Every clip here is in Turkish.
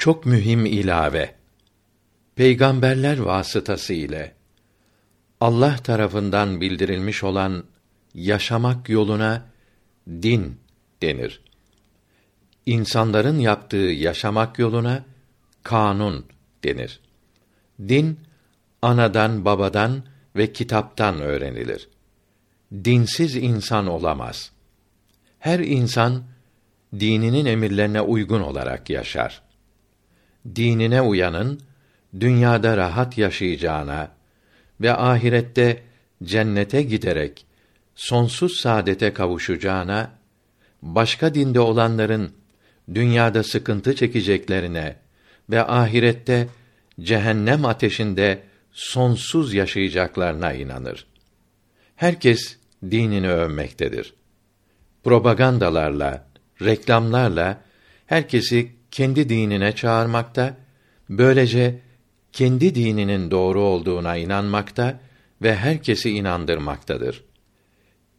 Çok mühim ilave. Peygamberler vasıtası ile Allah tarafından bildirilmiş olan yaşamak yoluna din denir. İnsanların yaptığı yaşamak yoluna kanun denir. Din anadan, babadan ve kitaptan öğrenilir. Dinsiz insan olamaz. Her insan dininin emirlerine uygun olarak yaşar. Dinine uyanın dünyada rahat yaşayacağına ve ahirette cennete giderek sonsuz saadete kavuşacağına başka dinde olanların dünyada sıkıntı çekeceklerine ve ahirette cehennem ateşinde sonsuz yaşayacaklarına inanır. Herkes dinini övmektedir. Propagandalarla, reklamlarla herkesi kendi dinine çağırmakta, böylece kendi dininin doğru olduğuna inanmakta ve herkesi inandırmaktadır.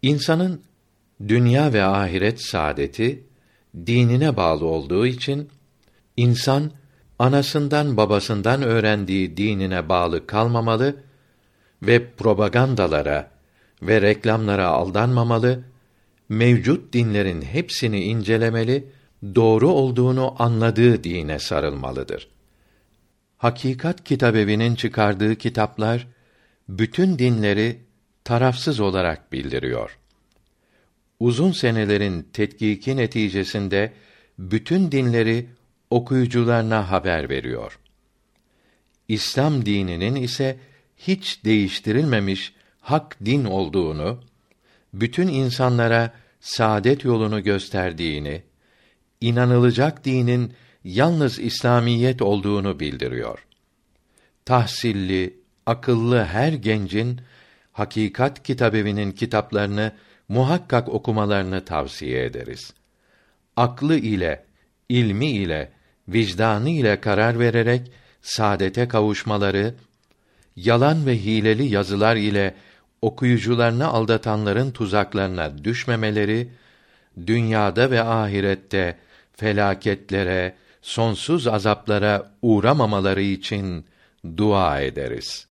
İnsanın dünya ve ahiret saadeti dinine bağlı olduğu için insan anasından babasından öğrendiği dinine bağlı kalmamalı ve propagandalara ve reklamlara aldanmamalı, mevcut dinlerin hepsini incelemeli, doğru olduğunu anladığı dine sarılmalıdır. Hakikat Kitabevi'nin çıkardığı kitaplar bütün dinleri tarafsız olarak bildiriyor. Uzun senelerin tetkiki neticesinde bütün dinleri okuyucularına haber veriyor. İslam dininin ise hiç değiştirilmemiş hak din olduğunu, bütün insanlara saadet yolunu gösterdiğini, inanılacak dinin yalnız İslamiyet olduğunu bildiriyor. Tahsilli, akıllı her gencin Hakikat Kitabevi'nin kitaplarını muhakkak okumalarını tavsiye ederiz. Aklı ile, ilmi ile, vicdanı ile karar vererek saadete kavuşmaları, yalan ve hileli yazılar ile okuyucularını aldatanların tuzaklarına düşmemeleri, dünyada ve ahirette felaketlere, sonsuz azaplara uğramamaları için dua ederiz.